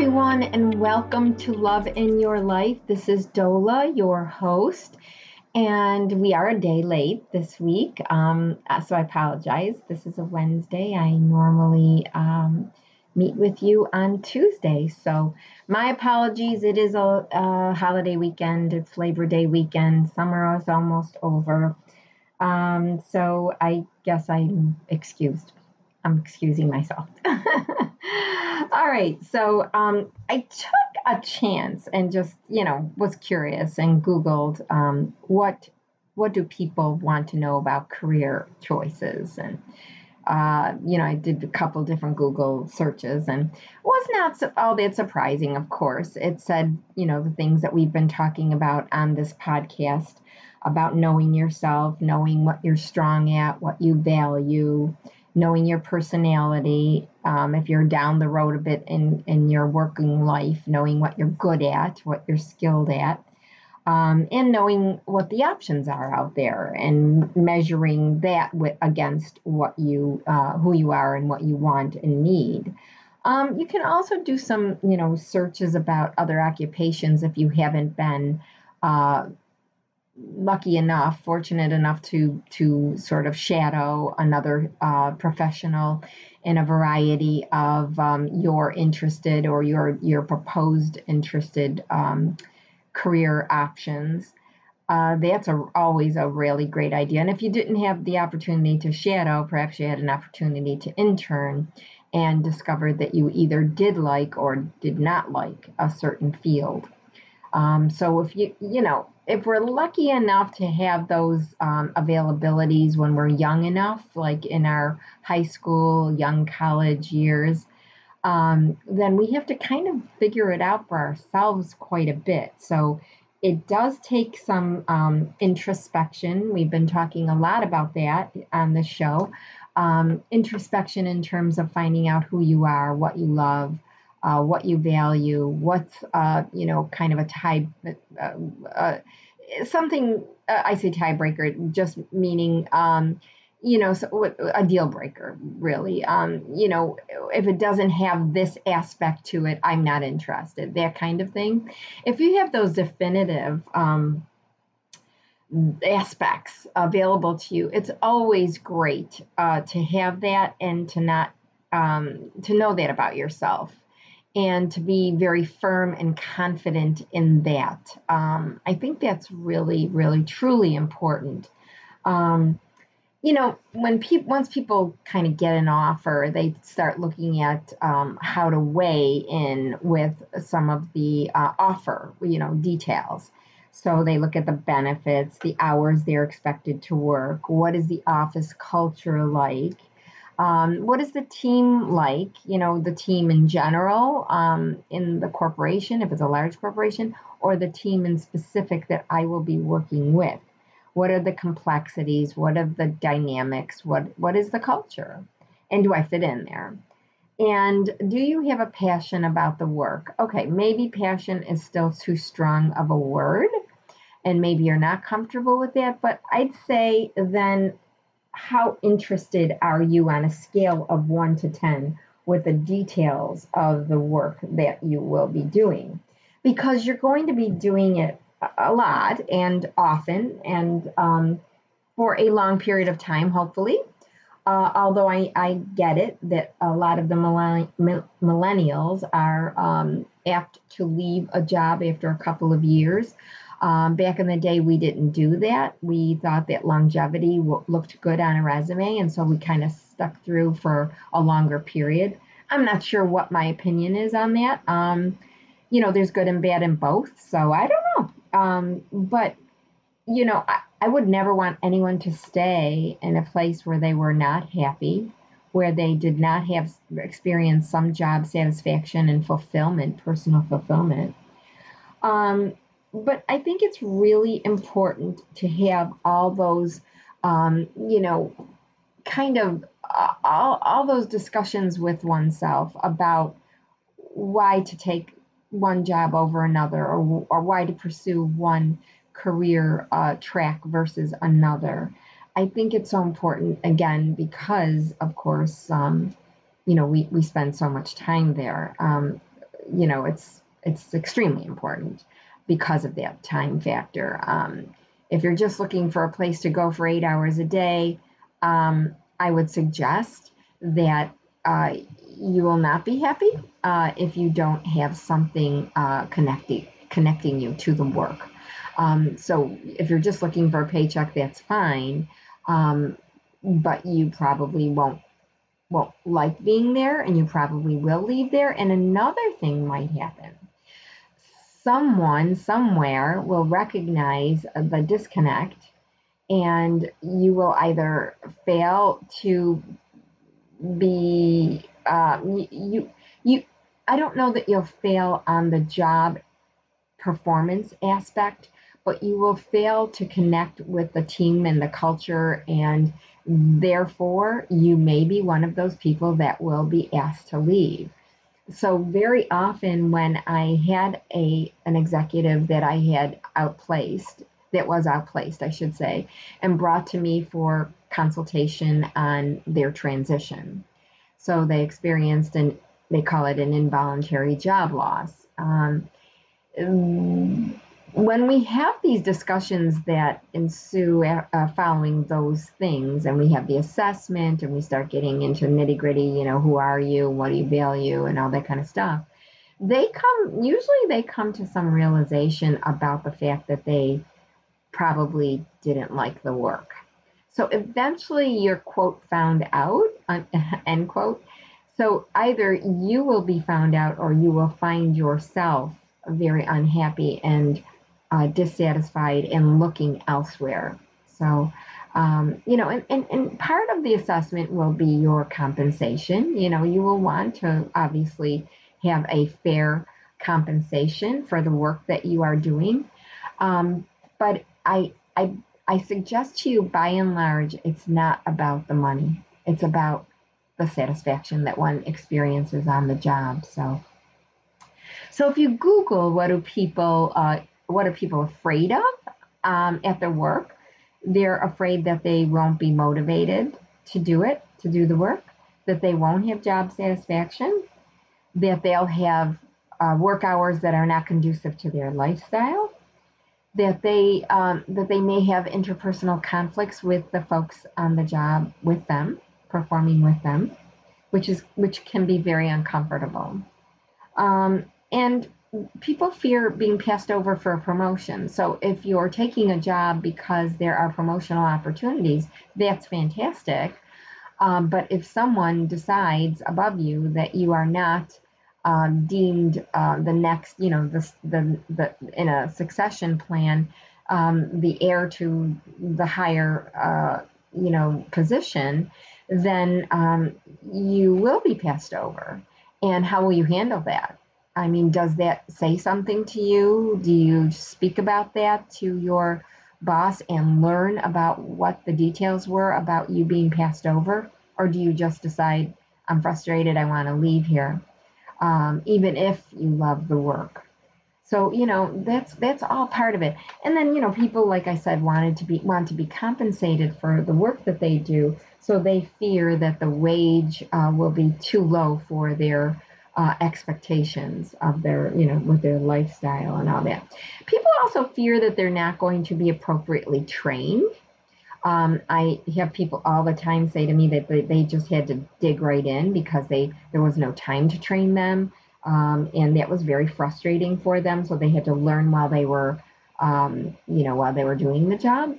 everyone, and welcome to Love in Your Life. This is Dola, your host, and we are a day late this week, um, so I apologize. This is a Wednesday. I normally um, meet with you on Tuesday, so my apologies. It is a, a holiday weekend, it's Labor Day weekend, summer is almost over, um, so I guess I'm excused. I'm excusing myself. All right, so um, I took a chance and just you know was curious and Googled um, what what do people want to know about career choices and uh, you know I did a couple different Google searches and was not so, all that surprising. Of course, it said you know the things that we've been talking about on this podcast about knowing yourself, knowing what you're strong at, what you value knowing your personality. Um, if you're down the road a bit in, in your working life, knowing what you're good at, what you're skilled at, um, and knowing what the options are out there and measuring that with, against what you, uh, who you are and what you want and need. Um, you can also do some, you know, searches about other occupations if you haven't been uh, lucky enough, fortunate enough to to sort of shadow another uh, professional in a variety of um, your interested or your your proposed interested um, career options. Uh, that's a, always a really great idea. And if you didn't have the opportunity to shadow, perhaps you had an opportunity to intern and discovered that you either did like or did not like a certain field. Um, so if you, you know, if we're lucky enough to have those um, availabilities when we're young enough, like in our high school, young college years, um, then we have to kind of figure it out for ourselves quite a bit. So it does take some um, introspection. We've been talking a lot about that on the show. Um, introspection in terms of finding out who you are, what you love, uh, what you value, what's uh, you know kind of a tie, uh, uh something. Uh, I say tiebreaker, just meaning. Um, you know, so a deal breaker, really. Um, you know, if it doesn't have this aspect to it, I'm not interested, that kind of thing. If you have those definitive um, aspects available to you, it's always great uh, to have that and to not um, to know that about yourself and to be very firm and confident in that. Um, I think that's really, really, truly important. Um, you know, when people once people kind of get an offer, they start looking at um, how to weigh in with some of the uh, offer, you know, details. So they look at the benefits, the hours they're expected to work, what is the office culture like, um, what is the team like? You know, the team in general um, in the corporation, if it's a large corporation, or the team in specific that I will be working with. What are the complexities? What are the dynamics? What what is the culture? And do I fit in there? And do you have a passion about the work? Okay, maybe passion is still too strong of a word, and maybe you're not comfortable with that, but I'd say then how interested are you on a scale of 1 to 10 with the details of the work that you will be doing? Because you're going to be doing it a lot and often and um, for a long period of time, hopefully. Uh, although I, I get it that a lot of the millennials are um, apt to leave a job after a couple of years. Um, back in the day, we didn't do that. We thought that longevity w- looked good on a resume, and so we kind of stuck through for a longer period. I'm not sure what my opinion is on that. Um, you know, there's good and bad in both, so I don't know. Um, but, you know, I, I would never want anyone to stay in a place where they were not happy, where they did not have experienced some job satisfaction and fulfillment, personal fulfillment. Um, but I think it's really important to have all those, um, you know, kind of uh, all, all those discussions with oneself about why to take one job over another or, or why to pursue one career uh, track versus another. I think it's so important, again, because, of course, um, you know, we, we spend so much time there. Um, you know, it's it's extremely important because of that time factor. Um, if you're just looking for a place to go for eight hours a day, um, I would suggest that uh, you will not be happy uh, if you don't have something uh, connecting connecting you to the work. Um, so if you're just looking for a paycheck, that's fine, um, but you probably won't won't like being there, and you probably will leave there. And another thing might happen. Someone somewhere will recognize the disconnect, and you will either fail to be uh, you you I don't know that you'll fail on the job performance aspect, but you will fail to connect with the team and the culture and therefore you may be one of those people that will be asked to leave. So very often when I had a an executive that I had outplaced that was outplaced, I should say, and brought to me for consultation on their transition. So they experienced an, they call it an involuntary job loss. Um, when we have these discussions that ensue uh, following those things, and we have the assessment, and we start getting into nitty gritty, you know, who are you, what do you value, and all that kind of stuff, they come, usually they come to some realization about the fact that they probably didn't like the work. So eventually you're, quote, found out, end quote. So either you will be found out or you will find yourself very unhappy and uh, dissatisfied and looking elsewhere. So, um, you know, and, and, and part of the assessment will be your compensation. You know, you will want to obviously have a fair compensation for the work that you are doing. Um, but I, I I suggest to you, by and large, it's not about the money. It's about the satisfaction that one experiences on the job. So, so if you Google what do people uh, what are people afraid of um, at their work, they're afraid that they won't be motivated to do it, to do the work, that they won't have job satisfaction, that they'll have uh, work hours that are not conducive to their lifestyle, that they um, that they may have interpersonal conflicts with the folks on the job with them, performing with them, which is which can be very uncomfortable. Um, and people fear being passed over for a promotion. So if you're taking a job because there are promotional opportunities, that's fantastic. Um, but if someone decides above you that you are not um, deemed uh, the next, you know, the, the, the in a succession plan, um, the heir to the higher, uh, you know, position, then um, you will be passed over. And how will you handle that? I mean, does that say something to you? Do you speak about that to your boss and learn about what the details were about you being passed over? Or do you just decide, I'm frustrated, I want to leave here? um, even if you love the work. So you know that's that's all part of it. And then you know people, like I said, wanted to be want to be compensated for the work that they do, so they fear that the wage uh, will be too low for their uh, expectations of their you know with their lifestyle and all that. People also fear that they're not going to be appropriately trained um, I have people all the time say to me that they, they just had to dig right in because they there was no time to train them, um, and that was very frustrating for them. So they had to learn while they were, um, you know, while they were doing the job.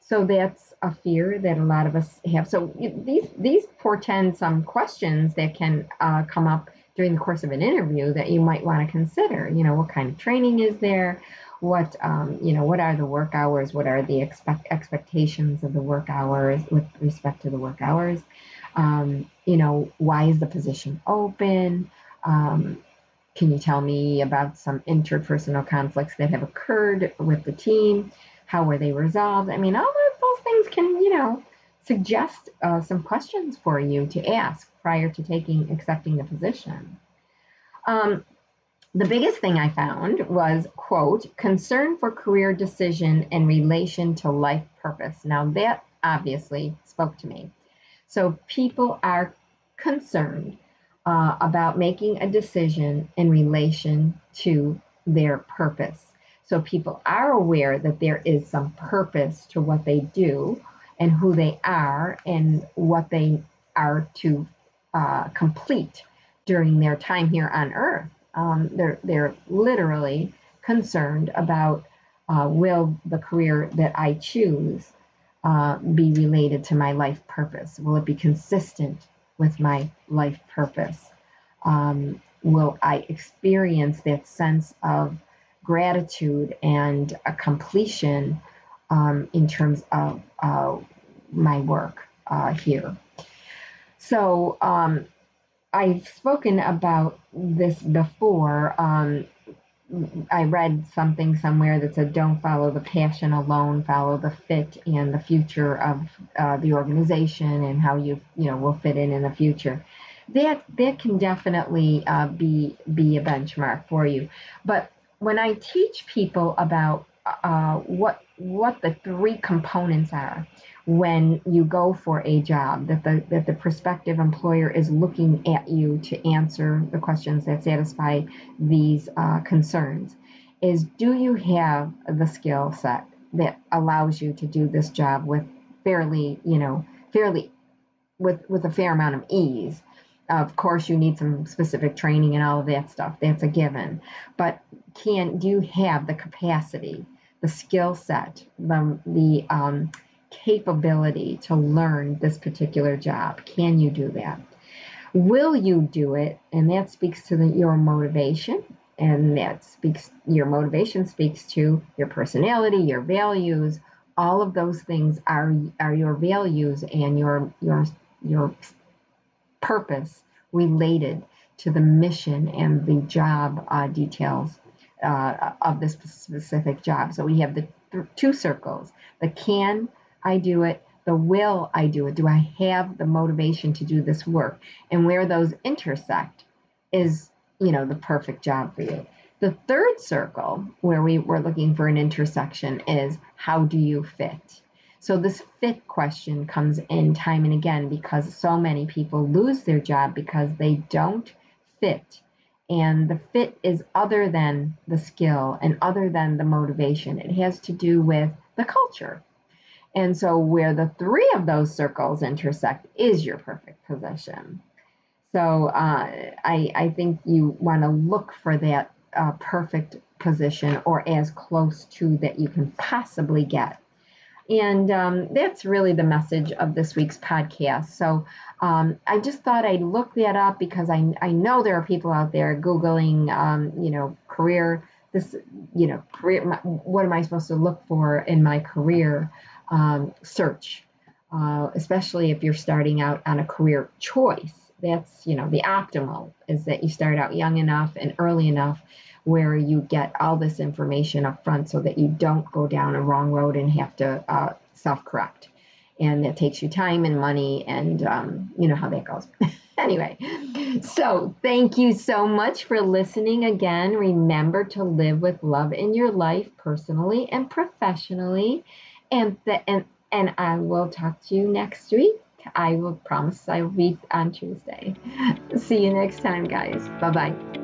So that's a fear that a lot of us have. So these these portend some questions that can uh, come up during the course of an interview that you might want to consider. You know, what kind of training is there? what um, you know what are the work hours what are the expect expectations of the work hours with respect to the work hours um, you know why is the position open um, can you tell me about some interpersonal conflicts that have occurred with the team how were they resolved i mean all of those things can you know suggest uh, some questions for you to ask prior to taking accepting the position um, the biggest thing I found was, quote, concern for career decision in relation to life purpose. Now, that obviously spoke to me. So, people are concerned uh, about making a decision in relation to their purpose. So people are aware that there is some purpose to what they do and who they are and what they are to uh, complete during their time here on earth. Um, they're, they're literally concerned about uh, will the career that I choose uh, be related to my life purpose? Will it be consistent with my life purpose? Um, will I experience that sense of gratitude and a completion um, in terms of uh, my work uh, here? So, um, I've spoken about this before. Um, I read something somewhere that said, "Don't follow the passion alone; follow the fit and the future of uh, the organization and how you you know will fit in in the future." That that can definitely uh, be be a benchmark for you. But when I teach people about uh, what what the three components are when you go for a job that the that the prospective employer is looking at you to answer the questions that satisfy these uh, concerns is do you have the skill set that allows you to do this job with fairly you know fairly with with a fair amount of ease? Of course you need some specific training and all of that stuff. That's a given. But can do you have the capacity the skill set, the, the um, capability to learn this particular job. Can you do that? Will you do it? And that speaks to the, your motivation. And that speaks, your motivation speaks to your personality, your values. All of those things are, are your values and your, your, your purpose related to the mission and the job uh, details uh, of this specific job. So we have the th- two circles the can I do it, the will I do it. Do I have the motivation to do this work? And where those intersect is, you know, the perfect job for you. The third circle, where we were looking for an intersection, is how do you fit? So, this fit question comes in time and again because so many people lose their job because they don't fit and the fit is other than the skill and other than the motivation. It has to do with the culture. And so, where the three of those circles intersect is your perfect position. So, uh, I, I think you want to look for that uh, perfect position or as close to that you can possibly get. And um, that's really the message of this week's podcast. So um, I just thought I'd look that up because I, I know there are people out there Googling, um, you know, career, this, you know, career, what am I supposed to look for in my career um, search, uh, especially if you're starting out on a career choice. That's, you know, the optimal is that you start out young enough and early enough where you get all this information up front so that you don't go down a wrong road and have to uh, self correct. And it takes you time and money, and um, you know how that goes. anyway, so thank you so much for listening again. Remember to live with love in your life, personally and professionally. And, the, and, and I will talk to you next week. I will promise I will be on Tuesday. See you next time, guys. Bye bye.